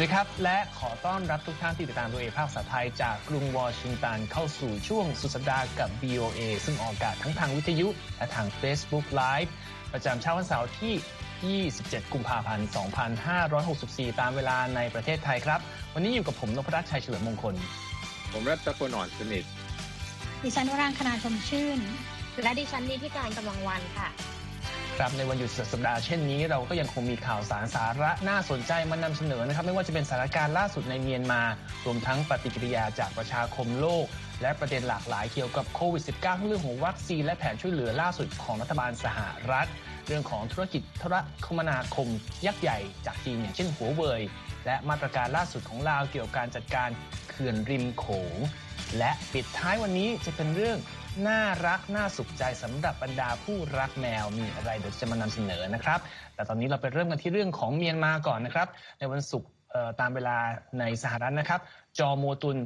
วัสดีครับ และขอต้อนรับทุกท่านที่ติดตามตัวเอภาคภาษาไทยจากกรุงวอชิงตันเข้าสู่ช่วงสุดสัปดาห์กับ BOA ซึ่งออกอากาศทั้งทางวิทยุ และทาง Facebook Live ประจำเช้าวันเสาร์ที่ 27 กุมภาพันธ์ 2564 ตามเวลาในประเทศไทยครับ วันนี้อยู่กับผมนพรัตน์ชัยเฉลิมมงคล ผมรัตพลอ่อนสนิทดิฉันวรางคณาชมชื่น และดิฉันนิติการกำลังวันค่ะ ครับในวันหยุดสุดสัปดาห์เช่นนี้เราก็ยังคงมีข่าวสารสาระน่าสนใจมานำเสนอนะครับไม่ว่าจะเป็นสถานการณ์ล่าสุดในเมียนมา รวมทั้งปฏิกิริยาจากประชาคมโลก และประเด็นหลากหลายเกี่ยวกับโควิด -19 ทั้งเรื่องของวัคซีนและแผนช่วยเหลือล่าสุดของรัฐบาลสหรัฐ เรื่องของธุรกิจโทรคมนาคมยักษ์ใหญ่จากจีนอย่างเช่นหัวเว่ยและมาตรการล่าสุดของลาวเกี่ยวกับการจัดการเขื่อนริมโขงและปิดท้ายวันนี้จะเป็นเรื่อง น่ารักน่าสุขใจสำหรับบรรดาผู้รักแมวมีอะไรเดี๋ยวจะมานำเสนอนะครับ แต่ตอนนี้เราไปเริ่มกันที่เรื่องของเมียนมาก่อนนะครับ ในวันศุกร์ตามเวลาในสหรัฐนะครับ จอโมตุน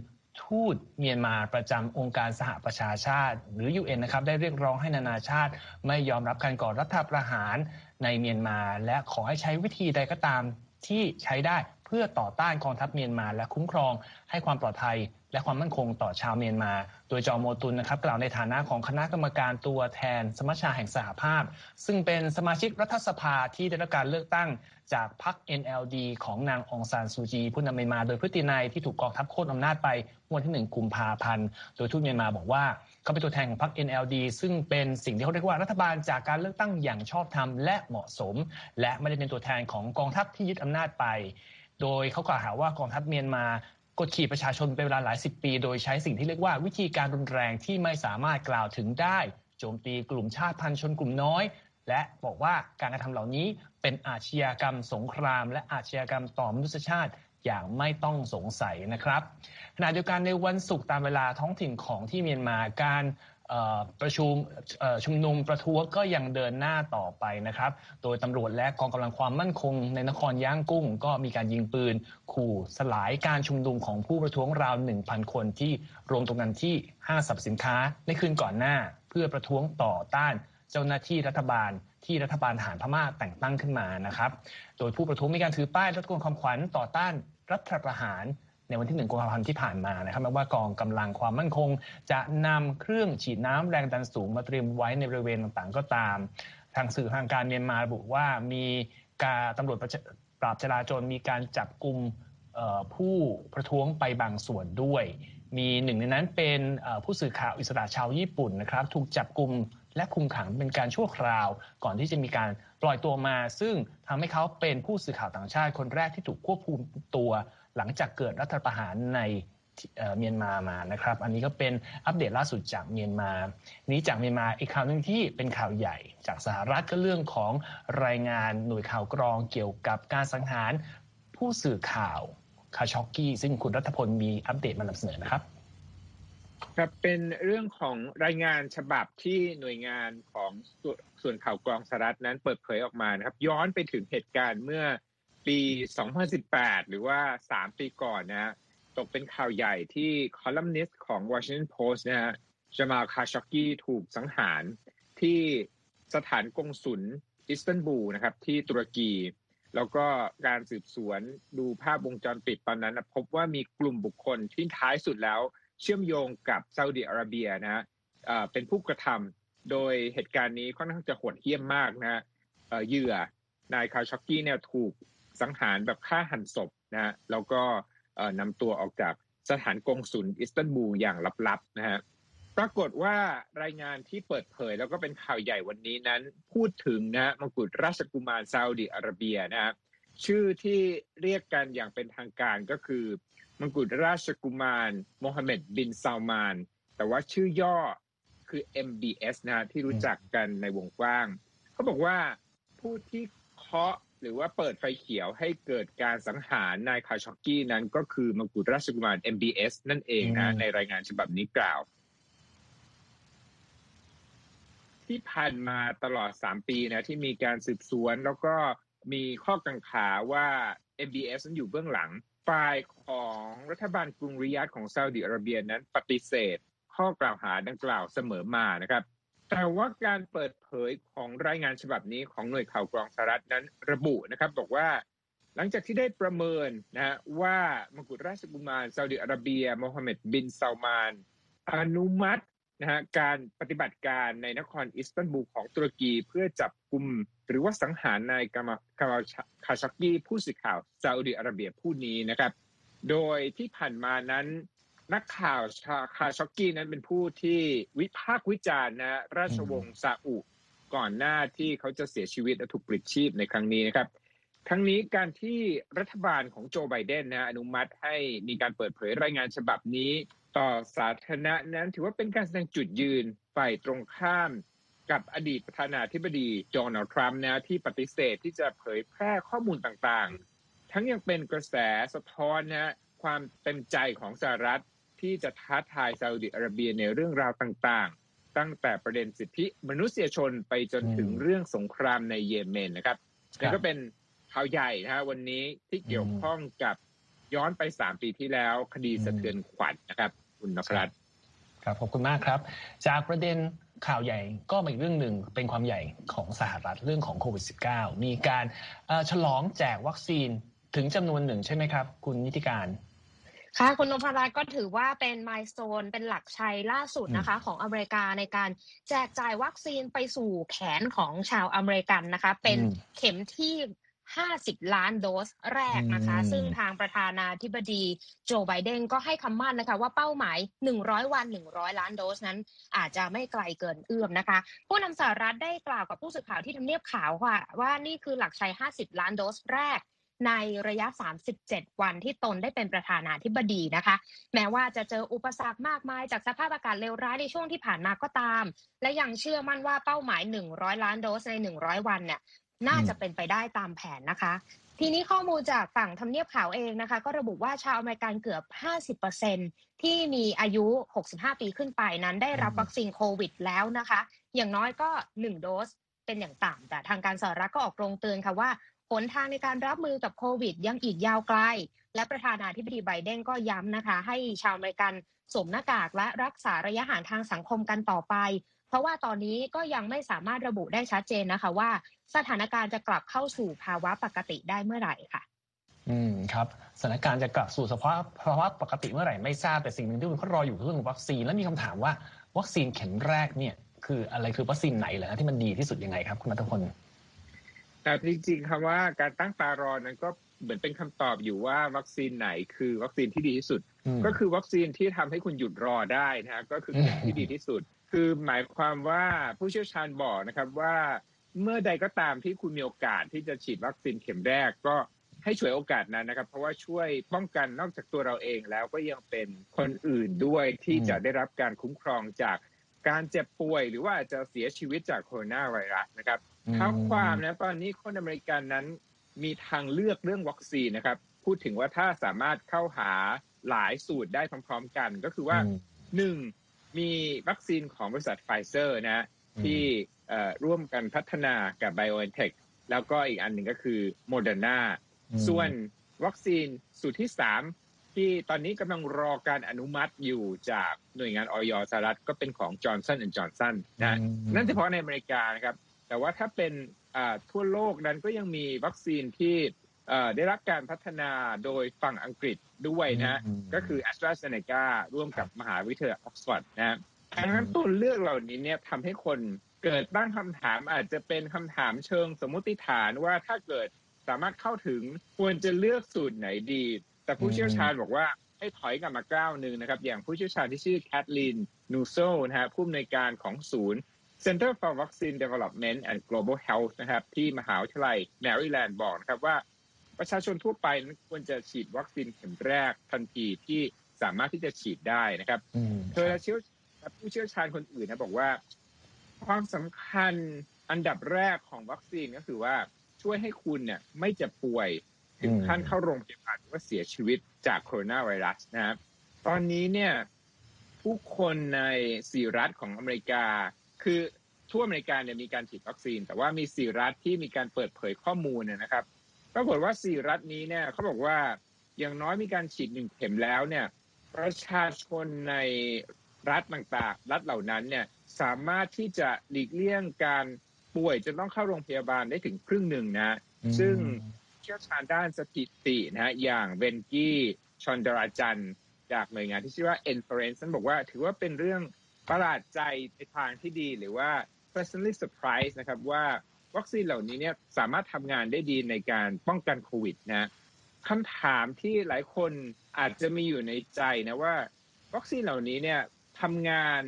ทูตเมียนมาประจำองค์การสหประชาชาติ หรือ UN นะครับได้เรียกร้องให้นานาชาติ ไม่ยอมรับการก่อรัฐประหารในเมียนมา และขอให้ใช้วิธีใดก็ตามที่ใช้ได้เพื่อต่อต้านกองทัพเมียนมา และคุ้มครองให้ความปลอดภัย และความมั่นคงต่อชาวเมียนมา โดยจอโมตุนนะครับกล่าวในฐานะของคณะกรรมการตัวแทน สมัชชาแห่งสหภาพ ซึ่งเป็นสมาชิกรัฐสภาที่ได้รับการเลือกตั้งจากพรรค NLD ของนางองซานซูจี ผู้นำเมียนมา โดยพฤตินัยที่ถูกกองทัพโค่นอำนาจไปเมื่อวันที่ 1 กุมภาพันธ์ โดยทูตเมียนมาบอกว่าเขาเป็นตัวแทนของพรรค NLD ซึ่งเป็นสิ่งที่เขาเรียกว่ารัฐบาลจากการเลือกตั้งอย่างชอบธรรมและเหมาะสม และไม่ได้เป็นตัวแทนของกองทัพที่ยึดอำนาจไป โดยเขากล่าวหาว่ากองทัพเมียนมา กดขี่ประชาชนเป็นเวลาหลายสิบปี โดยใช้สิ่งที่เรียกว่าวิธีการรุนแรงที่ไม่สามารถกล่าวถึงได้ โจมตีกลุ่มชาติพันธุ์ชนกลุ่มน้อย และบอกว่าการกระทำเหล่านี้เป็นอาชญากรรมสงคราม และอาชญากรรมต่อมนุษยชาติอย่างไม่ต้องสงสัยนะครับขณะเดียวกันในวันศุกร์ตามเวลาท้องถิ่นของที่เมียนมาการ ประชุมชุมนุมประท้วงก็ยังเดินหน้าต่อไปนะครับ โดยตำรวจและกองกำลังความมั่นคงในนครย่างกุ้ง ก็มีการยิงปืน ขู่สลายการชุมนุมของผู้ประท้วงราว 1,000 คนที่รวมตัวกันที่ห้างสรรพสินค้าในคืนก่อนหน้า เพื่อประท้วงต่อต้านเจ้าหน้าที่รัฐบาลที่รัฐบาลทหารพม่าแต่งตั้งขึ้นมานะครับ โดยผู้ประท้วงมีการถือป้ายและตะโกนคำขวัญต่อต้านรัฐประหาร ในวันที่1กุมภาพันธ์ที่ผ่านมานะครับแม้ว่ากองกำลังความมั่นคง จะนำเครื่องฉีดน้ำแรงดันสูงมาเตรียมไว้ในบริเวณต่างๆ ก็ตาม ทางสื่อทางการเมียนมาระบุว่ามีการตำรวจปราบจราจรมีการจับกลุ่มผู้ประท้วงไปบางส่วนด้วย มีหนึ่งในนั้นเป็นผู้สื่อข่าวอิสระชาวญี่ปุ่นนะครับถูกจับกลุ่มและคุมขังเป็นการชั่วคราว ก่อนที่จะมีการปล่อยตัวมา ซึ่งทำให้เขาเป็นผู้สื่อข่าวต่างชาติคนแรกที่ถูกควบคุมตัว หลังจากเกิดรัฐประหารในเมียนมามานะครับ อันนี้ก็เป็นอัปเดตล่าสุดจากเมียนมา นี้จากเมียนมาอีกข่าวหนึ่งที่เป็นข่าวใหญ่ จากสหรัฐก็เรื่องของรายงานหน่วยข่าวกรองเกี่ยวกับการสังหารผู้สื่อข่าวคาช็อกกี้ซึ่งคุณรัฐพลมีอัปเดตมานำเสนอนะครับครับเป็นเรื่องของรายงานฉบับที่หน่วยงานของส่วนข่าวกรองสหรัฐนั้นเปิดเผยออกมานะครับ ย้อนไปถึงเหตุการณ์เมื่อ ปี 2018 หรือว่า 3 ปีก่อนนะฮะตกเป็นข่าวใหญ่ที่คอลัมนิสต์ของ Washington Post นะฮะจามาลคาช็อกกี้ถูกสังหารที่สถานกงศุลอิสตันบูลนะครับที่ตุรกี แล้วก็การสืบสวนดูภาพวงจรปิดตอนนั้นนะพบว่ามีกลุ่มบุคคลที่ท้ายสุดแล้ว เชื่อมโยงกับซาอุดิอาระเบียนะฮะเป็นผู้กระทำโดยเหตุการณ์นี้ค่อนข้างจะโหดเหี้ยมมากนะฮะเอ่อเหยื่อนายคาช็อกกี้เนี่ยถูก สังหารแบบฆ่าหันศพนะฮะแล้วก็นำตัวออกจากสถานกงศุลอิสตันบูลอย่างลับๆนะฮะปรากฏว่ารายงานที่เปิดเผยแล้วก็เป็นข่าวใหญ่วันนี้นั้น พูดถึงนะฮะมกุฎราชกุมารซาอุดิอาระเบียนะฮะชื่อที่เรียกกันอย่างเป็นทางการก็คือมงกุฎราชกุมารโมฮัมเหม็ดบินซาลมาน แต่ว่าชื่อย่อคือ MBS นะที่รู้จักกันในวงกว้าง เขาบอกว่าผู้ที่เคาะ หรือว่าเปิดไฟเขียวให้เกิดการสังหารนายคาช็อกกี้นั้นก็คือมงกุฎราชกุมาร MBS นั่นเองนะอืมในรายงานฉบับนี้กล่าว ที่ผ่านมาตลอด 3 ปีนะที่มีการสืบสวนแล้วก็มีข้อกังขาว่า MBS นั้นอยู่เบื้องหลังฝ่ายของรัฐบาลกรุงริยาดของซาอุดิอาระเบียนั้นปฏิเสธ ข้อกล่าวหาดังกล่าวเสมอมานะครับ แต่ว่าการเปิดเผยของรายงานฉบับนี้ของหน่วยข่าวกรองสหรัฐนั้นระบุนะครับ บอกว่า หลังจากที่ได้ประเมินนะว่ามกุฎราชกุมารซาอุดิอาระเบียโมฮัมหม็ดบินซาลมานอนุมัตินะฮะการปฏิบัติการในนครอิสตันบูลของตุรกีเพื่อจับกลุ่มหรือว่าสังหารนายกามากามาคาชักกี้ผู้สื่อข่าวซาอุดิอาระเบียผู้นี้นะครับ โดยที่ผ่านมานั้น นักข่าวชาคาช็อกกี้นั้นเป็นผู้ที่วิพากษ์วิจารณ์นะราชวงศ์ซาอุก่อนหน้าที่เขาจะเสียชีวิตและถูกปลิดชีพในครั้งนี้นะครับ ทั้งนี้การที่รัฐบาลของโจไบเดนนะอนุมัติให้มีการเปิดเผยรายงานฉบับนี้ ต่อสาธารณะนั้นถือว่าเป็นการแสดงจุดยืนฝ่ายตรงข้ามกับอดีตประธานาธิบดีโดนัลด์ทรัมป์นะที่ปฏิเสธที่จะเผยแพร่ข้อมูลต่างๆ ทั้งยังเป็นกระแสสะท้อนนะความเต็มใจของสหรัฐ ที่จะท้าทายซาอุดิอาระเบียในเรื่องราวต่างๆ ตั้งแต่ประเด็นสิทธิมนุษยชนไปจนถึงเรื่องสงครามในเยเมนนะครับนี่ก็เป็นข่าวใหญ่นะฮะวันนี้ที่เกี่ยวข้องกับย้อนไปสามปีที่แล้ว คดีสะเทือนขวัญนะครับ คุณนพรัตน์ครับขอบคุณมากครับ จากประเด็นข่าวใหญ่ก็มาอีกเรื่องหนึ่งเป็นความใหญ่ของสหรัฐเรื่องของโควิด -19 มีการฉลองแจกวัคซีนถึงจำนวนหนึ่งใช่ไหมครับ คุณนิติการ ค่ะคุณนพรัตน์ก็ถือว่าเป็นมายโซนเป็นหลักชัยล่าสุดนะคะ ของอเมริกาในการแจกจ่ายวัคซีนไปสู่แขนของชาวอเมริกันนะคะ เป็นเข็มที่50 ล้านโดสแรกนะคะ ซึ่งทางประธานาธิบดีโจไบเดนก็ให้คำมั่นนะคะ ว่าเป้าหมาย 100 วัน 100 ล้านโดสนั้น อาจจะไม่ไกลเกินเอื้อมนะคะ ผู้นำสหรัฐได้กล่าวกับผู้สื่อข่าวที่ทำเนียบข่าวว่าว่านี่คือหลักชัย 50 ล้านโดสแรก ในระยะ 37 วันที่ตนได้เป็นประธานาธิบดีนะคะ แม้ว่าจะเจออุปสรรคมากมายจากสภาพอากาศเลวร้ายในช่วงที่ผ่านมาก็ตาม และยังเชื่อมั่นว่าเป้าหมาย 100 ล้านโดสใน 100 วันเนี่ยน่าจะเป็นไปได้ตามแผนนะคะ ทีนี้ข้อมูลจากฝั่งทำเนียบขาวเองนะคะ ก็ระบุว่าชาวอเมริกันเกือบ 50%ที่มีอายุ 65 ปีขึ้นไปนั้นได้รับวัคซีนโควิดแล้วนะคะ อย่างน้อยก็ 1 โดสเป็นอย่างต่ำแต่ทางการสหรัฐก็ออกโรงเตือนค่ะว่าห นทางในการรับมือกับโควิดยังอีกยาวไกล และประธานาธิบดีไบเดนก็ย้ำนะคะ ให้ชาวอเมริกันสวมหน้ากากและรักษาระยะห่างทางสังคมกันต่อไป เพราะว่าตอนนี้ก็ยังไม่สามารถระบุได้ชัดเจนนะคะว่า สถานการณ์จะกลับเข้าสู่ภาวะปกติได้เมื่อไหร่ค่ะ อืมครับสถานการณ์จะกลับสู่สภาพภาวะปกติเมื่อไหร่ไม่ทราบแต่สิ่งหนึ่งที่คุณเขารออยู่คือเรื่องวัคซีนและมีคำถามว่าวัคซีนเข็มแรกเนี่ยคืออะไรคือวัคซีนไหนเหรอที่มันดีที่สุดยังไงครับคุณนัทพล แต่จริงๆคำว่าการตั้งตารอนั้นก็เหมือนเป็นคำตอบอยู่ว่าวัคซีนไหนคือวัคซีนที่ดีที่สุด ก็คือวัคซีนที่ทำให้คุณหยุดรอได้นะฮะก็คือเข็มที่ดีที่สุด คือหมายความว่าผู้เชี่ยวชาญบอกนะครับว่าเมื่อใดก็ตามที่คุณมีโอกาสที่จะฉีดวัคซีนเข็มแรกก็ให้ช่วยโอกาสนั้นนะครับ เพราะว่าช่วยป้องกันนอกจากตัวเราเองแล้วก็ยังเป็นคนอื่นด้วยที่จะได้รับการคุ้มครองจาก การเจ็บป่วยหรือว่าจะเสียชีวิตจากโคโรนาไวรัสนะครับเท้าความนะตอนนี้คนอเมริกันนั้นมีทางเลือกเรื่องวัคซีนนะครับ พูดถึงว่าถ้าสามารถเข้าหาหลายสูตรได้พร้อมๆกัน ก็คือว่าหนึ่งมีวัคซีนของบริษัทไฟเซอร์นะที่ร่วมกันพัฒนากับ BioNTech แล้วก็อีกอันหนึ่งก็คือโมเดอร์นาส่วนวัคซีนสูตรที่สาม ที่ตอนนี้กำลังรอการอนุมัติอยู่จากหน่วยงานอย.สหรัฐก็เป็นของจอห์นสันแอนด์จอห์นสันนะนั่นเฉพาะในอเมริกานะครับ แต่ว่าถ้าเป็นทั่วโลกนั้นก็ยังมีวัคซีนที่ได้รับการพัฒนาโดยฝั่งอังกฤษด้วยนะก็คือ a s t r a z เซ e c a ร่วมกับมหาวิทยาลัยออกซฟอร์ดนะดังนั้นตัวเลือกเหล่านี้เนี่ยทำให้คนเกิดตั้งคำถามอาจจะเป็นคำถามเชิงสมมติฐานว่าถ้าเกิดสามารถเข้าถึงควรจะเลือกสูตรไหนดี แต่ผู้เชี่ยวชาญบอกว่าให้ถอยกลับมาก้าวหนึ่งนะครับ อย่างผู้เชี่ยวชาญที่ชื่อแคทลีนนูโซนะฮะผู้อำนวยการของศูนย์ Center for Vaccine Development and Global Health นะครับ ที่มหาวิทยาลัยแมริแลนด์บอกนะครับว่าประชาชนทั่วไปควรจะฉีดวัคซีนเข็มแรกทันทีที่สามารถที่จะฉีดได้นะครับ เธอและเชี่ยวผู้เชี่ยวชาญคนอื่นนะบอกว่า ความสำคัญอันดับแรกของวัคซีนก็คือว่าช่วยให้คุณเนี่ยไม่จะป่วย ถึงขั้นเข้าโรงพยาบาลหรือว่าเสียชีวิตจากโคโรนาไวรัสนะครับตอนนี้เนี่ยผู้คนในสี่รัฐของอเมริกา คือทั่วอเมริกาเนี่ยมีการฉีดวัคซีน แต่ว่ามีสี่รัฐที่มีการเปิดเผยข้อมูลเนี่ยนะครับปรากฏว่าสี่รัฐนี้เนี่ยเขาบอกว่าอย่างน้อยมีการฉีดหนึ่งเข็มแล้วเนี่ยประชาชนในรัฐต่างๆ รัฐเหล่านั้นเนี่ยสามารถที่จะหลีกเลี่ยงการป่วยจนต้องเข้าโรงพยาบาลได้ถึงครึ่งหนึ่งนะ ซึ่ง เชี่ยวชาญด้านสถิตินะฮะอย่างเวนกี้ชอนดราจันจากหน่วยงานที่ชื่อว่า Inference นั้นบอกว่าถือว่าเป็นเรื่องประหลาดใจในทางที่ดีหรือว่า pleasantly surprise นะครับว่าวัคซีนเหล่านี้เนี่ยสามารถทำงานได้ดีในการป้องกันโควิดนะคำถามที่หลายคนอาจจะมีอยู่ในใจนะว่า วัคซีนเหล่านี้เนี่ยทำงาน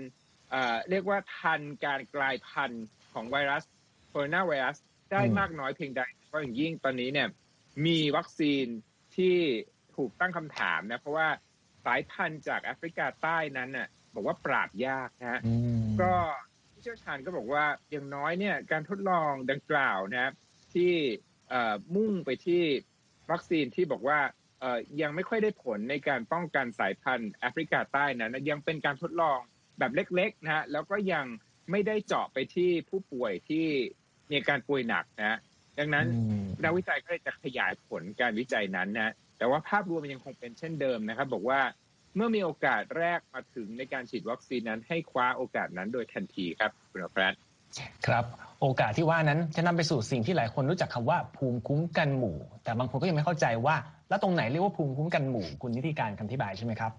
เเรียกว่าทันการกลายพันธุ์ของไวรัสโคโรนาไวรัสได้มากน้อยเพียงใดเพราะอย่างยิ่งตอนนี้เนี่ย มีวัคซีนที่ถูกตั้งคำถามนะ เพราะว่าสายพันธุ์จากแอฟริกาใต้นั้นน่ะบอกว่าปราบยากนะฮะก็ผู้เชี่ยวชาญก็บอกว่าอย่างน้อยเนี่ยการทดลองดังกล่าวนะที่มุ่งไปที่วัคซีนที่บอกว่ายังไม่ค่อยได้ผลในการป้องกันสายพันธุ์แอฟริกาใต้นั้นยังเป็นการทดลองแบบเล็กๆนะฮะแล้วก็ยังไม่ได้เจาะไปที่ผู้ป่วยที่มีอาการป่วยหนักนะ ดังนั้นนักวิจัยก็เลยจะขยายผลการวิจัยนั้นนะแต่ว่าภาพรวมมันยังคงเป็นเช่นเดิมนะครับ บอกว่าเมื่อมีโอกาสแรกมาถึงในการฉีดวัคซีนนั้น ให้คว้าโอกาสนั้นโดยทันทีครับคุณอภรัตครับ โอกาสที่ว่านั้นจะนำไปสู่สิ่งที่หลายคนรู้จักคำว่าภูมิคุ้มกันหมู่ แต่บางคนก็ยังไม่เข้าใจว่า แล้วตรงไหนเรียกว่าภูมิคุ้มกันหมู่คุณนิติการคำอธิบายใช่ไหมครับ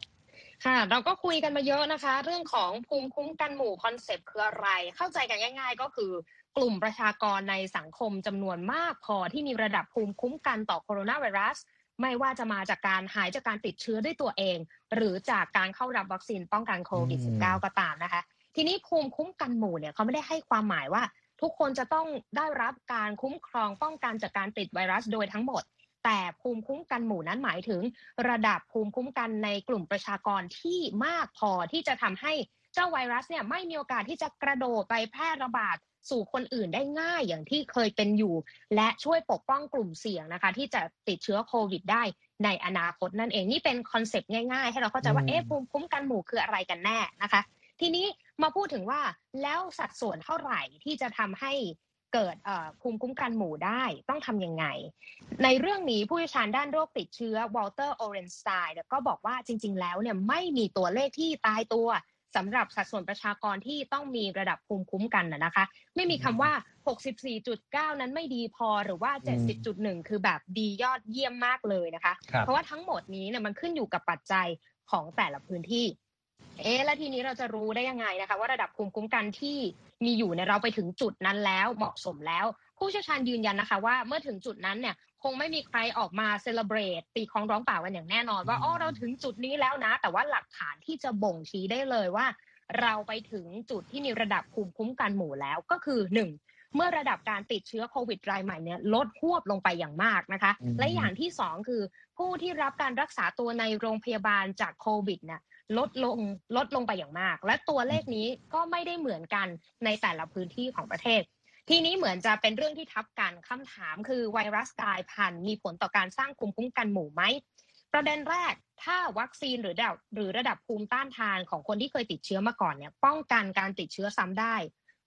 ค่ะ เราก็คุยกันมาเยอะนะคะ เรื่องของภูมิคุ้มกันหมู่ concept คืออะไร เข้าใจกันง่าย ๆ ก็คือ กลุ่มประชากรในสังคมจำนวนมากพอที่มีระดับภูมิคุ้มกันต่อโคโรนาไวรัส ไม่ว่าจะมาจากการหายจากการติดเชื้อด้วยตัวเอง หรือจากการเข้ารับวัคซีนป้องกันโควิด -19 ก็ตามนะคะ ทีนี้ภูมิคุ้มกันหมู่เนี่ยเขาไม่ได้ให้ความหมายว่า ทุกคนจะต้องได้รับการคุ้มครองป้องกันจากการติดไวรัสโดยทั้งหมดแต่ภูมิคุ้มกันหมู่นั้นหมายถึง ระดับภูมิคุ้มกันในกลุ่มประชากรที่มากพอที่จะทำให้เจ้าไวรัสเนี่ยไม่มีโอกาสที่จะกระโดดไปแพร่ระบาด สู่คนอื่นได้ง่ายอย่างที่เคยเป็นอยู่ และช่วยปกป้องกลุ่มเสี่ยงนะคะ ที่จะติดเชื้อโควิดได้ในอนาคตนั่นเองนี่เป็น concept ง่ายๆ ให้เราเข้าใจว่าเอ๊ะภูมิคุ้มกันหมู่คืออะไรกันแน่นะคะ ทีนี้มาพูดถึงว่าแล้วสัดส่วนเท่าไหร่ที่จะทำให้เกิดภูมิคุ้มกันหมู่ได้ต้องทำยังไง ในเรื่องนี้ผู้เชี่ยวชาญด้านโรคติดเชื้อวอลเตอร์โอเรนสไตน์ก็บอกว่าจริง ๆ แล้วเนี่ยไม่มีตัวเลขที่ตายตัว สำหรับสัดส่วนประชากรที่ต้องมีระดับภูมิคุ้มกันนะคะ ไม่มีคำว่า 64.9 นั้นไม่ดีพอหรือว่า 70.1 คือแบบดียอดเยี่ยมมากเลยนะคะ เพราะว่าทั้งหมดนี้เนี่ยมันขึ้นอยู่กับปัจจัยของแต่ละพื้นที่ เอ๊แล้วทีนี้เราจะรู้ได้ยังไงนะคะ ว่าระดับภูมิคุ้มกันที่มีอยู่เนี่ยเราไปถึงจุดนั้นแล้วเหมาะสมแล้ว ผู้เชี่ยวชาญยืนยันนะคะ ว่าเมื่อถึงจุดนั้นเนี่ย คงไม่มีใครออกมาเซเลบรตตีคองร้องเปล่ากันอย่างแน่นอน ว่าอ๋อเราถึงจุดนี้แล้วนะ แต่ว่าหลักฐานที่จะบ่งชี้ได้เลยว่า เราไปถึงจุดที่มีระดับภูมิคุ้มกันหมู่แล้วก็คือหนึ่งเมื่อระดับการติดเชื้อโควิดรายใหม่เนี่ยลดหวบลงไปอย่างมากนะคะ และอย่างที่สองคือผู้ที่รับการรักษาตัวในโรงพยาบาลจากโควิดเนี่ยลดลงลดลงไปอย่างมาก และตัวเลขนี้ก็ไม่ได้เหมือนกันในแต่ละพื้นที่ของประเทศ ทีนี้เหมือนจะเป็นเรื่องที่ทับกันคำถามคือไวรัสกลายพันธุ์มีผลต่อการสร้างภูมิคุ้มกันหมู่ไหมประเด็นแรกถ้าวัคซีนหรือระดับหรือระดับภูมิต้านทานของคนที่เคยติดเชื้อมาก่อนเนี่ยป้องกันการติดเชื้อซ้ำได้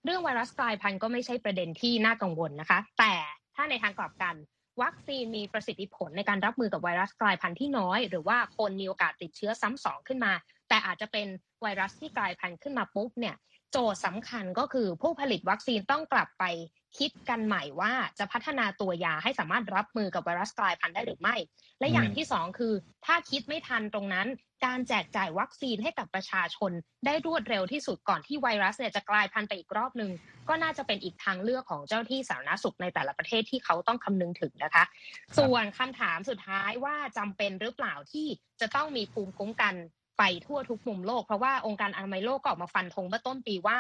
เรื่องไวรัสกลายพันธุ์ก็ไม่ใช่ประเด็นที่น่ากังวลนะคะ แต่ถ้าในทางกลับกัน วัคซีนมีประสิทธิผลในการรับมือกับไวรัสกลายพันธุ์ที่น้อย หรือว่าคนมีโอกาสติดเชื้อซ้ำสองขึ้นมา แต่อาจจะเป็นไวรัสที่กลายพันธุ์ขึ้นมาปุ๊บเนี่ย โจทย์สำคัญก็คือผู้ผลิตวัคซีนต้องกลับไปคิดกันใหม่ว่าจะพัฒนาตัวยาให้สามารถรับมือกับไวรัสกลายพันธุ์ได้หรือไม่ และอย่างที่สองคือ ถ้าคิดไม่ทันตรงนั้น การแจกจ่ายวัคซีนให้กับประชาชน ได้รวดเร็วที่สุดก่อนที่ไวรัสเนี่ยจะกลายพันธุ์ไปอีกรอบหนึ่งก็น่าจะเป็นอีกทางเลือกของเจ้าที่สาธารณสุขในแต่ละประเทศที่เขาต้องคำนึงถึงนะคะ ส่วนคำถามสุดท้ายว่าจำเป็นหรือเปล่าที่จะต้องมีภูมิคุ้มกัน ไปทั่วทุกมุมโลก เพราะว่าองค์การอนามัยโลกก็ออกมาฟันธงเมื่อต้นปีว่า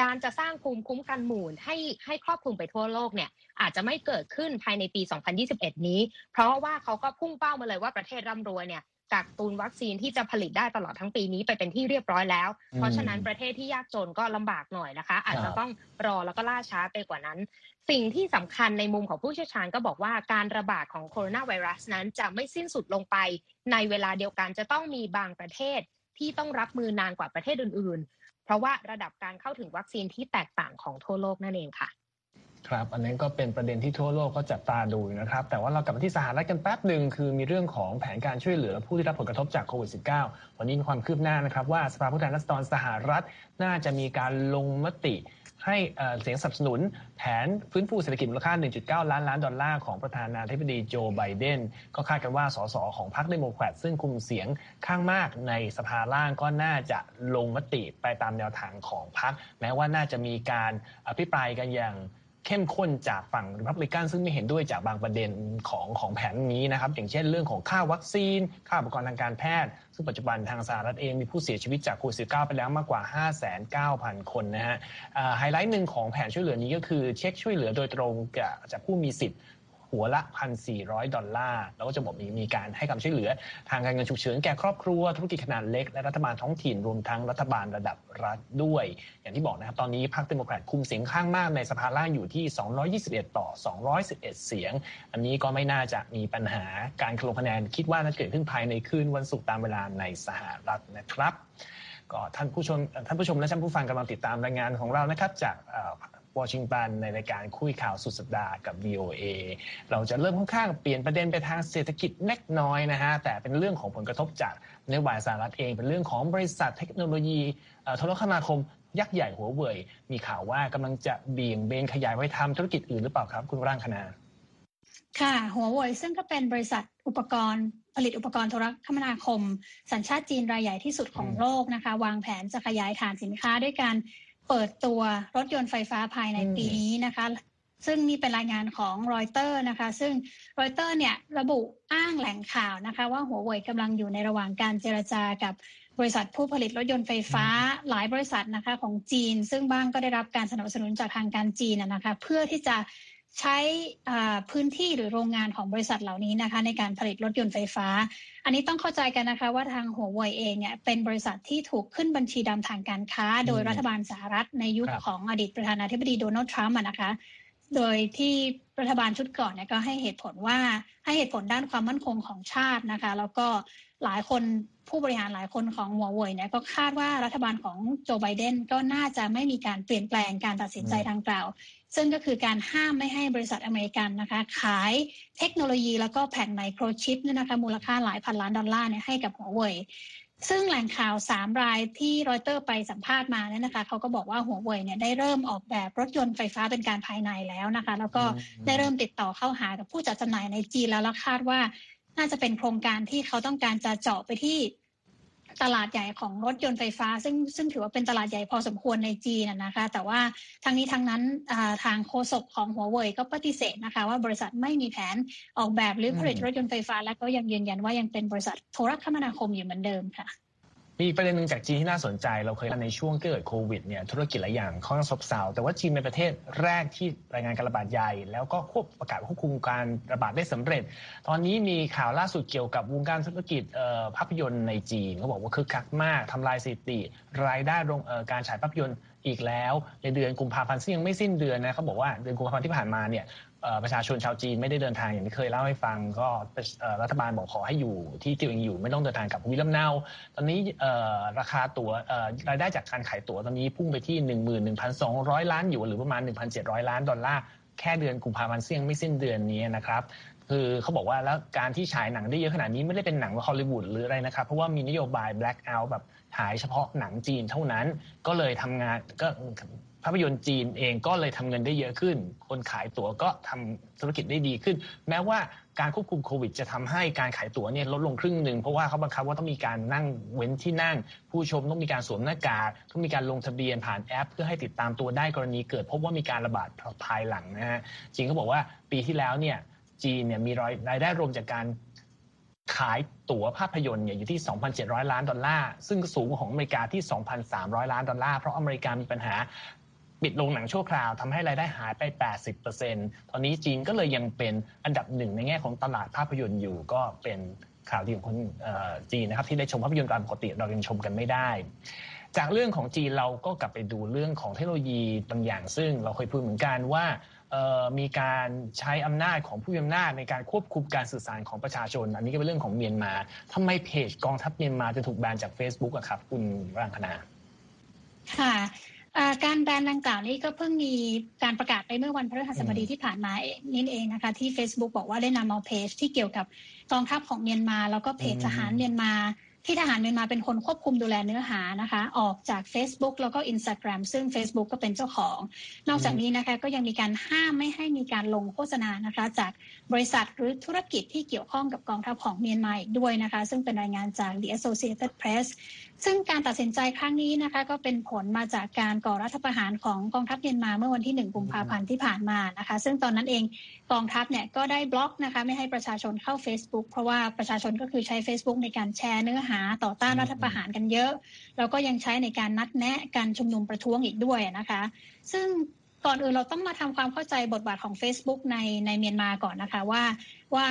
การจะสร้างภูมิคุ้มกันหมู่ให้ให้ครอบคลุมไปทั่วโลกเนี่ยอาจจะไม่เกิดขึ้นภายในปี 2021 นี้ เพราะว่าเขาก็พุ่งเป้ามาเลยว่าประเทศร่ำรวยเนี่ย กักตุนวัคซีนที่จะผลิตได้ตลอดทั้งปีนี้ไปเป็นที่เรียบร้อยแล้ว เพราะฉะนั้นประเทศที่ยากจนก็ลำบากหน่อยนะคะ อาจจะต้องรอแล้วก็ล่าช้าไปกว่านั้น สิ่งที่สำคัญในมุมของผู้เชี่ยวชาญก็บอกว่าการระบาดของโคโรนาไวรัสนั้นจะไม่สิ้นสุดลงไป ในเวลาเดียวกันจะต้องมีบางประเทศที่ต้องรับมือนานกว่าประเทศอื่น ๆ เพราะว่าระดับการเข้าถึงวัคซีนที่แตกต่างของทั่วโลกนั่นเองค่ะ ครับอันนั้นก็เป็นประเด็นที่ทั่วโลกก็จับตาดูนะครับ แต่ว่าเรากลับมาที่สหรัฐกันแป๊บหนึ่งคือมีเรื่องของแผนการช่วยเหลือผู้ที่รับผลกระทบจากโควิด -19 วันนี้มีความคืบหน้านะครับ ว่าสภาผู้แทนราษฎรสหรัฐน่าจะมีการลงมติให้เสียงสนับสนุนแผนฟื้นฟูเศรษฐกิจมูลค่า 1.9 ล้านล้านดอลลาร์ของประธานาธิบดีโจไบเดน ก็คาดกันว่าสสของพรรคเดโมแครตซึ่งคุมเสียงข้างมากในสภาล่างก็น่าจะลงมติไปตามแนวทางของพรรคแม้ว่าน่าจะมีการอภิปรายกันอย่าง เข้มข้นจากฝั่งริพับลิกันซึ่งไม่เห็นด้วยจากบางประเด็นของของแผนนี้นะครับ อย่างเช่นเรื่องของค่าวัคซีน ค่าอุปกรณ์ทางการแพทย์ ซึ่งปัจจุบันทางสหรัฐเองมีผู้เสียชีวิตจากโควิด -19 ไปแล้วมากกว่า 5,900คนนะฮะไฮไลท์หนึ่งของแผนช่วยเหลือนี้ก็คือเช็คช่วยเหลือโดยตรงจากผู้มีสิทธิ์ หัวละ 1,400 ดอลลาร์ แล้วก็จะบอกมีมีการให้คำช่วยเหลือ ทางการเงินฉุกเฉินแก่ครอบครัว ธุรกิจขนาดเล็ก และรัฐบาลท้องถิ่นรวมทั้งรัฐบาลระดับรัฐด้วย อย่างที่บอกนะครับ ตอนนี้พรรคเดโมแครตคุมเสียงข้างมากในสภาล่างอยู่ที่ 221 ต่อ 211 เสียง อันนี้ก็ไม่น่าจะมีปัญหาการลงคะแนนคิดว่าน่าจะเกิดขึ้นภายในคืนวันศุกร์ตามเวลาในสหรัฐนะครับก็ท่านผู้ชมท่านผู้ชมและท่านผู้ฟังกำลังติดตามรายงานของเรานะครับจาก วอชิงตันในรายการคุยข่าวสุดสัปดาห์กับ VOA เราจะเริ่มค่อนข้างเปลี่ยนประเด็นไปทางเศรษฐกิจเล็กน้อยนะฮะแต่เป็นเรื่องของผลกระทบจากนโยบายสหรัฐเอง เป็นเรื่องของบริษัทเทคโนโลยีโทรคมนาคมยักษ์ใหญ่หัวเว่ยมีข่าวว่ากำลังจะเบี่ยงเบนขยายไว้ทำธุรกิจอื่นหรือเปล่าครับคุณร่างคณาค่ะหัวเว่ยซึ่งก็เป็นบริษัทอุปกรณ์ผลิตอุปกรณ์โทรคมนาคม สัญชาติจีนรายใหญ่ที่สุดของโลกนะคะ วางแผนจะขยายฐานสินค้าด้วยการ เปิดตัวรถยนต์ไฟฟ้าภายในปีนี้นะคะ ซึ่งนี่เป็นรายงานของรอยเตอร์นะคะ ซึ่งรอยเตอร์เนี่ยระบุอ้างแหล่งข่าวนะคะ ว่าหัวเว่ยกำลังอยู่ในระหว่างการเจรจากับบริษัทผู้ผลิตรถยนต์ไฟฟ้าหลายบริษัทนะคะของจีน ซึ่งบ้างก็ได้รับการสนับสนุนจากทางการจีนนะคะ เพื่อที่จะ ใช้พื้นที่หรือโรงงานของบริษัทเหล่านี้นะคะ ในการผลิตรถยนต์ไฟฟ้า อันนี้ต้องเข้าใจกันนะคะว่าทางหัวเว่ยเองเนี่ยเป็นบริษัทที่ถูกขึ้นบัญชีดำทางการค้า โดยรัฐบาลสหรัฐในยุคของอดีตประธานาธิบดีโดนัลด์ทรัมป์นะคะโดยที่รัฐบาลชุดก่อนเนี่ยก็ให้เหตุผลว่าให้เหตุผลด้านความมั่นคงของชาตินะคะ แล้วก็หลายคนผู้บริหารหลายคนของหัวเว่ยเนี่ยก็คาดว่ารัฐบาลของโจไบเดนก็น่าจะไม่มีการเปลี่ยนแปลงการตัดสินใจดังกล่าว ซึ่งก็คือการห้ามไม่ให้บริษัทอเมริกันนะคะ ขายเทคโนโลยีแล้วก็แผ่นไมโครชิปเนี่ยนะคะมูลค่าหลายพันล้านดอลลาร์เนี่ยให้กับหัวเว่ยซึ่งแหล่งข่าวสามรายที่รอยเตอร์ไปสัมภาษณ์มาเนี่ยนะคะเขาก็บอกว่าหัวเว่ยเนี่ยได้เริ่มออกแบบรถยนต์ไฟฟ้าเป็นการภายในแล้วนะคะ แล้วก็ได้เริ่มติดต่อเข้าหากับผู้จัดจำหน่ายในจีนแล้วแล้วคาดว่าน่าจะเป็นโครงการที่เขาต้องการจะเจาะไปที่ ตลาดใหญ่ของรถยนต์ไฟฟ้า ซึ่งซึ่งถือว่าเป็นตลาดใหญ่พอสมควรในจีนนะคะ แต่ว่าทางนี้ทางนั้นทางโฆษกของหัวเว่ยก็ปฏิเสธนะคะ ว่าบริษัทไม่มีแผนออกแบบหรือผลิตรถยนต์ไฟฟ้า และก็ยังยืนยันว่ายังเป็นบริษัทโทรคมนาคมอยู่เหมือนเดิมค่ะ มีประเด็นหนึ่งจากจีนที่น่าสนใจ เราเคยในช่วงเกิดโควิดเนี่ยธุรกิจหลายอย่างค่อนข้างซบเซาแต่ว่าจีนเป็นประเทศแรกที่รายงานการระบาดใหญ่ แล้วก็ควบประกาศควบคุมการระบาดได้สำเร็จ ตอนนี้มีข่าวล่าสุดเกี่ยวกับวงการธุรกิจภาพยนตร์ในจีนเขาบอกว่าคึกคักมากทำลายสถิติ รายได้การฉายภาพยนตร์อีกแล้ว ในเดือนกุมภาพันธ์ซึ่งยังไม่สิ้นเดือนนะเขาบอกว่าเดือนกุมภาพันธ์ที่ผ่านมาเนี่ย ประชาชนชาวจีนไม่ได้เดินทางอย่างที่เคยเล่าให้ฟัง ก็รัฐบาลบอกขอให้อยู่ที่ที่เองอยู่ไม่ต้องเดินทางกลับวิลำเนา ตอนนี้ราคาตั๋วรายได้จากการขายตั๋วตอนนี้พุ่งไปที่ 11,200 ล้านอยู่หรือประมาณ 1,700 ล้านดอลลาร์แค่เดือนกุมภาพันธ์เสี่ยงไม่สิ้นเดือนนี้นะครับคือเขาบอกว่าแล้วการที่ฉายหนังได้เยอะขนาดนี้ไม่ได้เป็นหนังฮอลลีวูดหรืออะไรนะครับ เพราะว่ามีนโยบาย black out แบบ ฉายเฉพาะหนังจีนเท่านั้น ก็เลยทำงานก็ภาพยนตร์จีนเองก็เลยทำเงินได้เยอะขึ้น คนขายตั๋วก็ทำธุรกิจได้ดีขึ้น แม้ว่าการควบคุมโควิด จะทำให้การขายตั๋วเนี่ยลดลงครึ่งหนึ่งเพราะว่าเขาบังคับว่าต้องมีการนั่งเว้นที่นั่ง ผู้ชมต้องมีการสวมหน้ากากต้องมีการลงทะเบียนผ่านแอป เพื่อให้ติดตามตัวได้กรณีเกิด พบว่ามีการระบาดภายหลังนะฮะจีนเขาบอกว่าปีที่แล้วเนี่ยจีนเนี่ยมีรายได้รวมจากการ ขายตั๋วภาพยนตร์เนี่ยอยู่ที่ 2,700 ล้านดอลลาร์ ซึ่งสูงของอเมริกาที่ 2,300 ล้านดอลลาร์ เพราะอเมริกามีปัญหาปิดโรงหนังชั่วคราวทำให้รายได้หายไป 80%ตอนนี้จีนก็เลยยังเป็นอันดับหนึ่งในแง่ของตลาดภาพยนตร์อยู่ก็เป็นข่าวดีของคนจีนนะครับที่ได้ชมภาพยนตร์ตามปกติเรายังชมกันไม่ได้ จากเรื่องของจีนเราก็กลับไปดูเรื่องของเทคโนโลยีบางอย่างซึ่งเราเคยพูดเหมือนกันว่า มีการใช้อำนาจของผู้มีอำนาจในการควบคุมการสื่อสารของประชาชน อันนี้ก็เป็นเรื่องของเมียนมาทำไมเพจกองทัพเมียนมาจะถูกแบนจาก Facebook อะครับ คุณรังคณาค่ะการแบนดังกล่าวนี้ก็เพิ่งมีการประกาศไปเมื่อวันพฤหัสบดีที่ผ่านมานี่เองนะคะ ที่ Facebook บอกว่าได้นำเอาเพจที่เกี่ยวกับกองทัพของเมียนมา แล้วก็เพจทหารเมียนมา ที่ทหารเมียนมาเป็นคนควบคุมดูแลเนื้อหานะคะ ออกจาก Facebook แล้วก็ Instagram ซึ่ง Facebook ก็เป็นเจ้าของ นอกจากนี้นะคะก็ยังมีการห้ามไม่ให้มีการลงโฆษณานะคะ จากบริษัทหรือธุรกิจที่เกี่ยวข้องกับกองทัพของเมียนมาอีกด้วยนะคะ ซึ่งเป็นรายงานจาก The Associated Press ซึ่งการตัดสินใจครั้งนี้นะคะ ก็เป็นผลมาจากการก่อรัฐประหารของกองทัพเมียนมาเมื่อวันที่ 1 กุมภาพันธ์ที่ผ่านมานะคะ ซึ่งตอนนั้นเองกองทัพเนี่ยก็ได้บล็อกนะคะ ไม่ให้ประชาชนเข้า Facebook เพราะว่าประชาชนก็คือใช้ Facebook ในการแชร์เนื้อหาต่อต้านรัฐประหารกันเยอะ แล้วก็ยังใช้ในการนัดแนะการชุมนุมประท้วงอีกด้วยนะคะ ซึ่งก่อนอื่นเราต้องมาทำความเข้าใจบทบาทของ Facebook ในในเมียนมาก่อนนะคะว่าว่า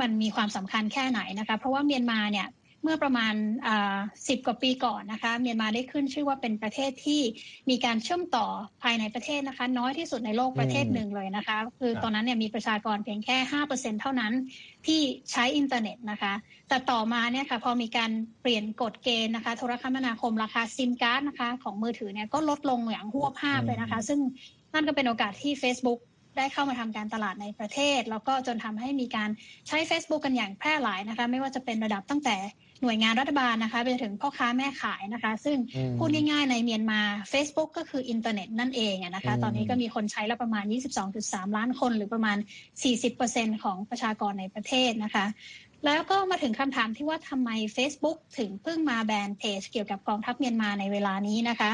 มันมีความสำคัญแค่ไหนนะคะ เพราะว่าเมียนมาเนี่ย เมื่อประมาณสิบกว่าปีก่อนนะคะ เมียนมาได้ขึ้นชื่อว่าเป็นประเทศที่มีการเชื่อมต่อภายในประเทศนะคะ น้อยที่สุดในโลกประเทศหนึ่งเลยนะคะ คือตอนนั้นเนี่ยมีประชากรเพียงแค่ห้าเปอร์เซ็นต์เท่านั้นที่ใช้อินเทอร์เน็ตนะคะ แต่ต่อมาเนี่ยค่ะพอมีการเปลี่ยนกฎเกณฑ์นะคะโทรคมนาคมราคาซิมการ์ดนะคะ ของมือถือเนี่ยก็ลดลงอย่างฮวบฮาบเลยนะคะ ซึ่งนั่นก็เป็นโอกาสที่ Facebook ได้เข้ามาทำการตลาดในประเทศ แล้วก็จนทำให้มีการใช้ Facebook กันอย่างแพร่หลายนะคะ ไม่ว่าจะเป็นระดับตั้งแต่หน่วยงานรัฐบาลนะคะไปถึงพ่อค้าแม่ขายนะคะ ซึ่งพูดง่ายๆในเมียนมา Facebook ก็คืออินเทอร์เน็ตนั่นเองนะคะ ตอนนี้ก็มีคนใช้แล้วประมาณ 22.3 ล้านคน หรือประมาณ 40%ของประชากรในประเทศนะคะ แล้วก็มาถึงคำถามที่ว่าทำไม Facebook ถึงเพิ่งมาแบนเพจเกี่ยวกับกองทัพเมียนมาในเวลานี้นะคะ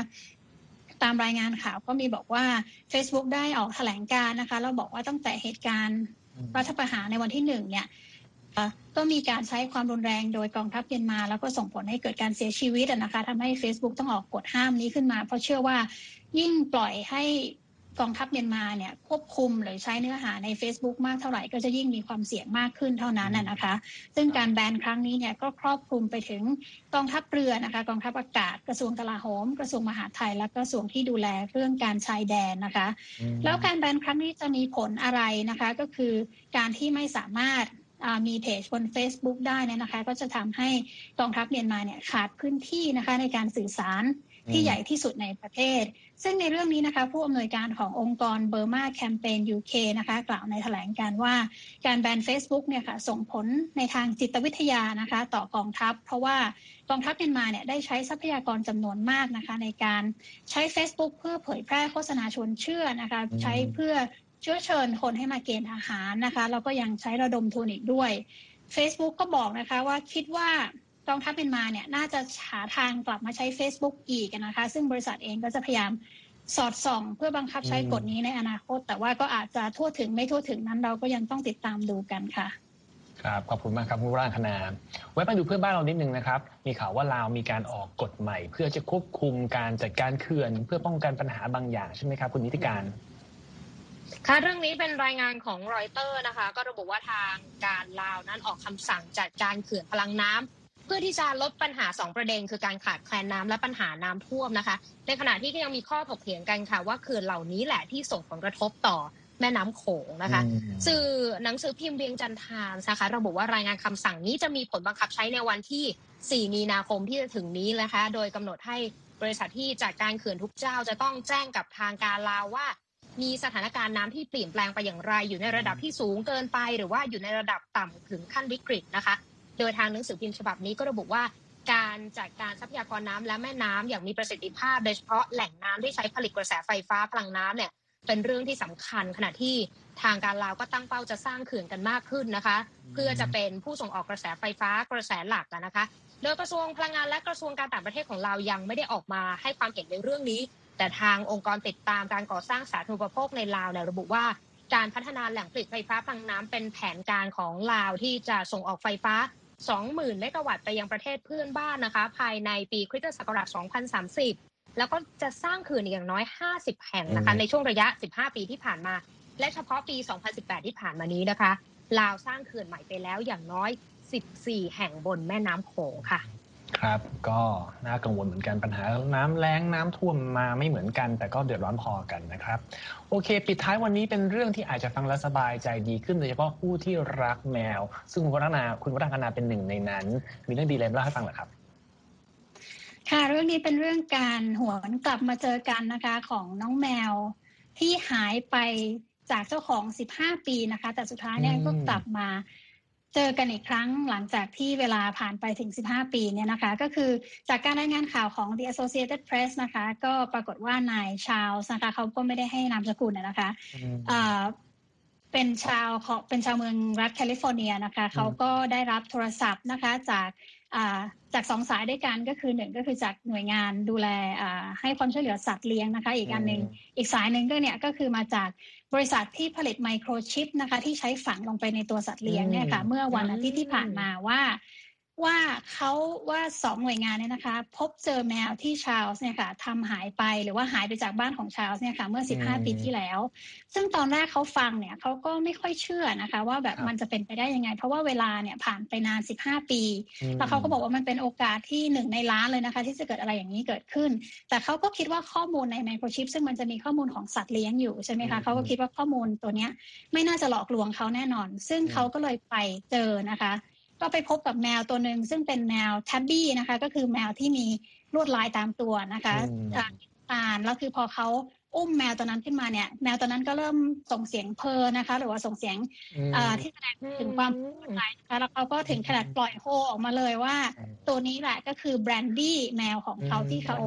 ตามรายงานข่าวก็มีบอกว่า Facebook ได้ออกแถลงการนะคะแล้วบอกว่าตั้งแต่เหตุการณ์รัฐประหารในวันที่หนึ่งเนี่ยก็มีการใช้ความรุนแรงโดยกองทัพเมียนมา แล้วก็ส่งผลให้เกิดการเสียชีวิตนะคะทำให้ Facebook ต้องออกกฎห้ามนี้ขึ้นมา เพราะเชื่อว่ายิ่งปล่อยให้ กองทัพเมียนมาเนี่ยควบคุมหรือใช้เนื้อหาใน Facebook มากเท่าไหร่ก็จะยิ่งมีความเสี่ยงมากขึ้นเท่านั้นนะคะ ซึ่งการแบนครั้งนี้เนี่ยก็ครอบคลุมไปถึงกองทัพเรือนะคะกองทัพอากาศกระทรวงกลาโหม กระทรวงมหาดไทยและกระทรวงที่ดูแลเรื่องการชายแดนนะคะ แล้วการแบนครั้งนี้จะมีผลอะไรนะคะก็คือการที่ไม่สามารถมีเพจบน Facebook ได้เนี่ยนะคะ ก็จะทำให้กองทัพเมียนมาเนี่ยขาดพื้นที่นะคะในการสื่อสาร ที่ใหญ่ที่สุดในประเทศ ซึ่งในเรื่องนี้นะคะผู้อำนวยการขององค์กรเบอร์มาแคมเปญ UK นะคะกล่าวในแถลงการว่าการแบน Facebook เนี่ยค่ะส่งผลในทางจิตวิทยานะคะต่อกองทัพ เพราะว่ากองทัพเมียนมาเนี่ยได้ใช้ทรัพยากรจำนวนมากนะคะในการใช้ Facebook เพื่อเผยแพร่โฆษณาชวนเชื่อนะคะใช้เพื่อเชื้อเชิญคนให้มาเกณฑ์ทหารนะคะแล้วก็ยังใช้ระดมทุนอีกด้วย Facebook ก็บอกนะคะว่าคิดว่า กองทัพเมียนมาเนี่ยน่าจะหาทางกลับมาใช้ Facebook อีกนะคะ ซึ่งบริษัทเองก็จะพยายามสอดส่อง เพื่อบังคับใช้กฎนี้ในอนาคต แต่ว่าก็อาจจะทั่วถึงไม่ทั่วถึงนั้นเราก็ยังต้องติดตามดูกันค่ะครับขอบคุณมากครับคุณร่างคณาไว้ไปดูเพื่อนบ้านเรานิดนึงนะครับ มีข่าวว่าลาวมีการออกกฎใหม่ เพื่อจะควบคุมการจัดการเขื่อน เพื่อป้องกันปัญหาบางอย่างใช่ไหมครับคุณนิติการค่ะเรื่องนี้เป็นรายงานของรอยเตอร์นะคะ ก็ระบุว่าทางการลาวนั้นออกคำสั่งจัดการเขื่อนพลังน้ำ เพื่อที่จะลดปัญหา 2 ประเด็น คือการขาดแคลนน้ำและปัญหาน้ำท่วมนะคะ ในขณะที่ก็ยังมีข้อถกเถียงกันค่ะ ว่าเขื่อนเหล่านี้แหละที่ส่งผลกระทบต่อแม่น้ำโขงนะคะ สื่อหนังสือพิมพ์เวียงจันทานนะคะระบุว่ารายงานคำสั่งนี้จะมีผลบังคับใช้ในวันที่ 4 มีนาคมที่จะถึงนี้นะคะ โดยกำหนดให้บริษัทที่จัดการเขื่อนทุกเจ้าจะต้องแจ้งกับทางการลาวว่า มีสถานการณ์น้ำที่เปลี่ยนแปลงไปอย่างไร อยู่ในระดับที่สูงเกินไป หรือว่าอยู่ในระดับต่ำถึงขั้นวิกฤตนะคะ โดยทางหนังสือพิมพ์ฉบับนี้ก็ระบุว่าการจัดการทรัพยากรน้ำและแม่น้ำอย่างมีประสิทธิภาพ โดยเฉพาะแหล่งน้ำที่ใช้ผลิตกระแสไฟฟ้าพลังน้ำเนี่ยเป็นเรื่องที่สำคัญขณะที่ทางการลาวก็ตั้งเป้าจะสร้างเขื่อนกันมากขึ้นนะคะ เพื่อจะเป็นผู้ส่งออกกระแสไฟฟ้ากระแสหลักนะคะ โดยกระทรวงพลังงานและกระทรวงการต่างประเทศของเรายังไม่ได้ออกมาให้ความเห็นในเรื่องนี้ แต่ทางองค์กรติดตามการก่อสร้างสาธารณูปโภคในลาวเนี่ยระบุว่าการพัฒนาแหล่งผลิตไฟฟ้าพลังน้ำเป็นแผนการของลาวที่จะส่งออกไฟฟ้า 20,000 เมกะวัตต์ไปยังประเทศเพื่อนบ้านนะคะ ภายในปีคริสตศักราช 2030 แล้วก็จะสร้างเขื่อนอย่างน้อย 50 แห่งนะคะ ในช่วงระยะ 15 ปีที่ผ่านมา และเฉพาะปี 2018 ที่ผ่านมานี้นะคะ ลาวสร้างเขื่อนใหม่ไปแล้วอย่างน้อย 14 แห่งบนแม่น้ำโขงค่ะ ครับ ก็น่ากังวลเหมือนกันปัญหาน้ำแล้งน้ำท่วมมาไม่เหมือนกัน แต่ก็เดือดร้อนพอกันนะครับ โอเค ปิดท้ายวันนี้เป็นเรื่องที่อาจจะฟังแล้วสบายใจดีขึ้นโดยเฉพาะผู้ที่รักแมว ซึ่งคุณวัฒนาคุณวัฒนาเป็นหนึ่งในนั้น มีเรื่องดีอะไรเล่าให้ฟังหรอครับค่ะเรื่องนี้เป็นเรื่องการหวนกลับมาเจอกันนะคะของน้องแมวที่หายไปจากเจ้าของ 15 ปีนะคะ แต่สุดท้ายเนี่ยก็กลับมา เจอกันอีกครั้งหลังจากที่เวลาผ่านไปถึง 15 ปีเนี่ยนะคะ ก็คือจากการรายงานข่าวของ The Associated Press นะคะ ก็ปรากฏว่านายชาลส์นะคะเขาก็ไม่ได้ให้นามสกุลนะคะเป็นชาวเป็นชาวเมืองรัฐแคลิฟอร์เนียนะคะ เขาก็ได้รับโทรศัพท์นะคะจาก จากสองสายด้วยกันก็คือหนึ่งก็คือจากหน่วยงานดูแลให้ความช่วยเหลือสัตว์เลี้ยงนะคะ อีกอันหนึ่งอีกสายหนึ่งก็เนี่ยก็คือมาจากบริษัทที่ผลิตไมโครชิปนะคะ ที่ใช้ฝังลงไปในตัวสัตว์เลี้ยงเนี่ยค่ะ เมื่อวันอาทิตย์ที่ผ่านมาว่า ว่าเขาว่าสองหน่วยงานเนี่ยนะคะ พบเจอแมวที่ชาลส์เนี่ยค่ะทำหายไปหรือว่าหายไปจากบ้านของชาลส์เนี่ยค่ะ เมื่อ 15 ปีที่แล้ว ซึ่งตอนแรกเขาฟังเนี่ยเขาก็ไม่ค่อยเชื่อนะคะ ว่าแบบมันจะเป็นไปได้ยังไง เพราะว่าเวลาเนี่ยผ่านไปนาน 15 ปี แล้วเขาก็บอกว่ามันเป็นโอกาสที่หนึ่งในล้านเลยนะคะ ที่จะเกิดอะไรอย่างนี้เกิดขึ้น แต่เขาก็คิดว่าข้อมูลในไมโครชิปซึ่งมันจะมีข้อมูลของสัตว์เลี้ยงอยู่ใช่ไหมคะเขาก็คิดว่าข้อมูลตัวเนี้ยไม่น่าจะหลอกลวงเขาแน่นอน ซึ่งเขาก็เลยไปเจอนะคะ ก็ไปพบกับแมวตัวหนึ่งซึ่งเป็นแมวแท็บบี้นะคะ ก็คือแมวที่มีลวดลายตามตัวนะคะอ่านแล้วคือพอเขาอุ้มแมวตัวนั้นขึ้นมาเนี่ย แมวตัวนั้นก็เริ่มส่งเสียงเพอนะคะ หรือว่าส่งเสียงที่แสดงถึงความใจนะคะแล้วเขาก็ถึงขนาดปล่อยโฮออกมาเลยว่า ตัวนี้แหละก็คือแบรนดี้แมวของเขาที่หา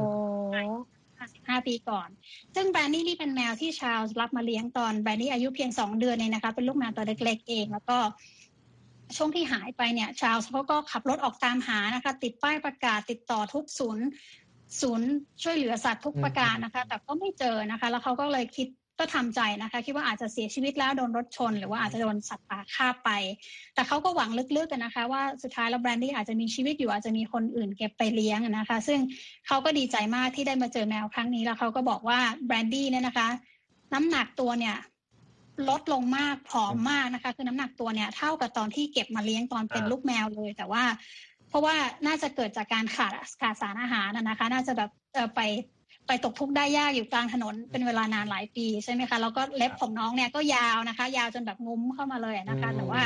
ย 15 ปีก่อน ซึ่งแบรนดี้นี่เป็นแมวที่ชาร์ลส์รับมาเลี้ยงตอนแบรนดี้อายุเพียงสองเดือนเองนะคะ เป็นลูกแมวตัวเล็กๆเอง แล้วก็ ช่วงที่หายไปเนี่ยชาร์ลส์เขาก็ขับรถออกตามหานะคะ ติดป้ายประกาศติดต่อทุกศูนย์ศูนย์ช่วยเหลือสัตว์ทุกประการนะคะ แต่ก็ไม่เจอนะคะ แล้วเขาก็เลยคิดก็ทำใจนะคะ คิดว่าอาจจะเสียชีวิตแล้วโดนรถชน หรือว่าอาจจะโดนสัตว์ป่าฆ่าไป แต่เขาก็หวังลึกๆกันนะคะ ว่าสุดท้ายแล้วแบรนดี้อาจจะมีชีวิตอยู่อาจจะมีคนอื่นเก็บไปเลี้ยงนะคะ ซึ่งเขาก็ดีใจมากที่ได้มาเจอแมวครั้งนี้แล้วเขาก็บอกว่าแบรนดี้เนี่ยนะคะ น้ำหนักตัวเนี่ย ลดลงมากผอมมากนะคะ คือน้ำหนักตัวเนี่ยเท่ากับตอนที่เก็บมาเลี้ยงตอนเป็นลูกแมวเลย แต่ว่า เพราะว่าน่าจะเกิดจากการขาดขาดสารอาหารนะคะ น่าจะแบบเออไปไปตกทุกข์ได้ยากอยู่กลางถนนเป็นเวลานานหลายปีใช่ไหมคะแล้วก็เล็บของน้องเนี่ยก็ยาวนะคะ ยาวจนแบบงุ้มเข้ามาเลยนะคะ แต่ว่า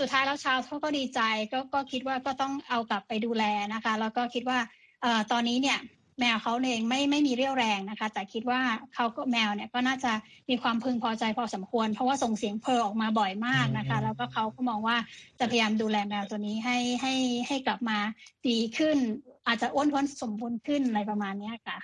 สุดท้ายแล้วชาวเขาก็ดีใจก็ก็คิดว่าก็ต้องเอากลับไปดูแลนะคะ แล้วก็คิดว่าเอ่อตอนนี้เนี่ย แมวเขาเองไม่ไม่มีเรี่ยวแรงนะคะ แต่คิดว่าเขาก็แมวเนี่ยก็น่าจะมีความพึงพอใจพอสมควร เพราะว่าส่งเสียงเพอออกมาบ่อยมากนะคะ แล้วก็เขาก็มองว่าจะพยายามดูแลแมวตัวนี้ให้ให้ให้กลับมาดีขึ้น อาจจะอ้วนท้วนสมบูรณ์ขึ้นอะไรประมาณนี้ค่ะ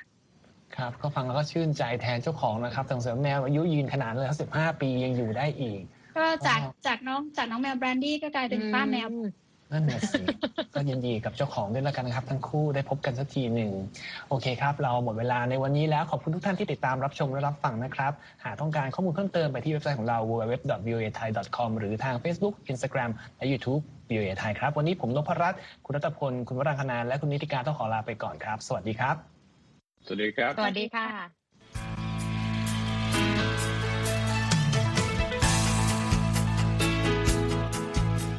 ครับก็ฟังแล้วก็ชื่นใจแทนเจ้าของนะครับสังเสริมแมวอายุยืนขนาดเลยสิบห้าปียังอยู่ได้อีก ก็จากจากน้องจากน้องแมวแบรนดี้ก็กลายเป็นป้าแมว นั่นแหละสิ ก็ยินดีกับเจ้าของด้วยแล้วกันครับ ทั้งคู่ได้พบกันสักทีหนึ่ง โอเคครับ เราหมดเวลาในวันนี้แล้ว ขอบคุณทุกท่านที่ติดตามรับชมและรับฟังนะครับ หากต้องการข้อมูลเพิ่มเติมไปที่เว็บไซต์ของเรา www.voathai.com หรือทาง Facebook Instagram และ YouTube VOA ไทยครับ วันนี้ผมนพรัตน์คุณรัตพล คุณวรังคณาและคุณนิติการต้องขอลาไปก่อนครับ สวัสดีครับ สวัสดีครับ สวัสดีค่ะ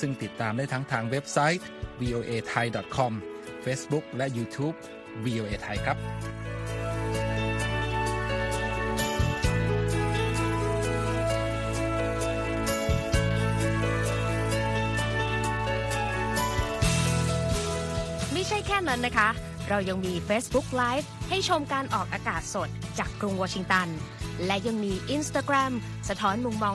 ซึ่งติดตามได้ทั้งทางเว็บไซต์ voa thai com Facebook และ YouTube voa thai ครับไม่ใช่แค่นั้นนะคะ เรายังมี Facebook Live ให้ชมการออกอากาศสดจากกรุงวอชิงตัน และยังมี Instagram สะท้อนมุมมอง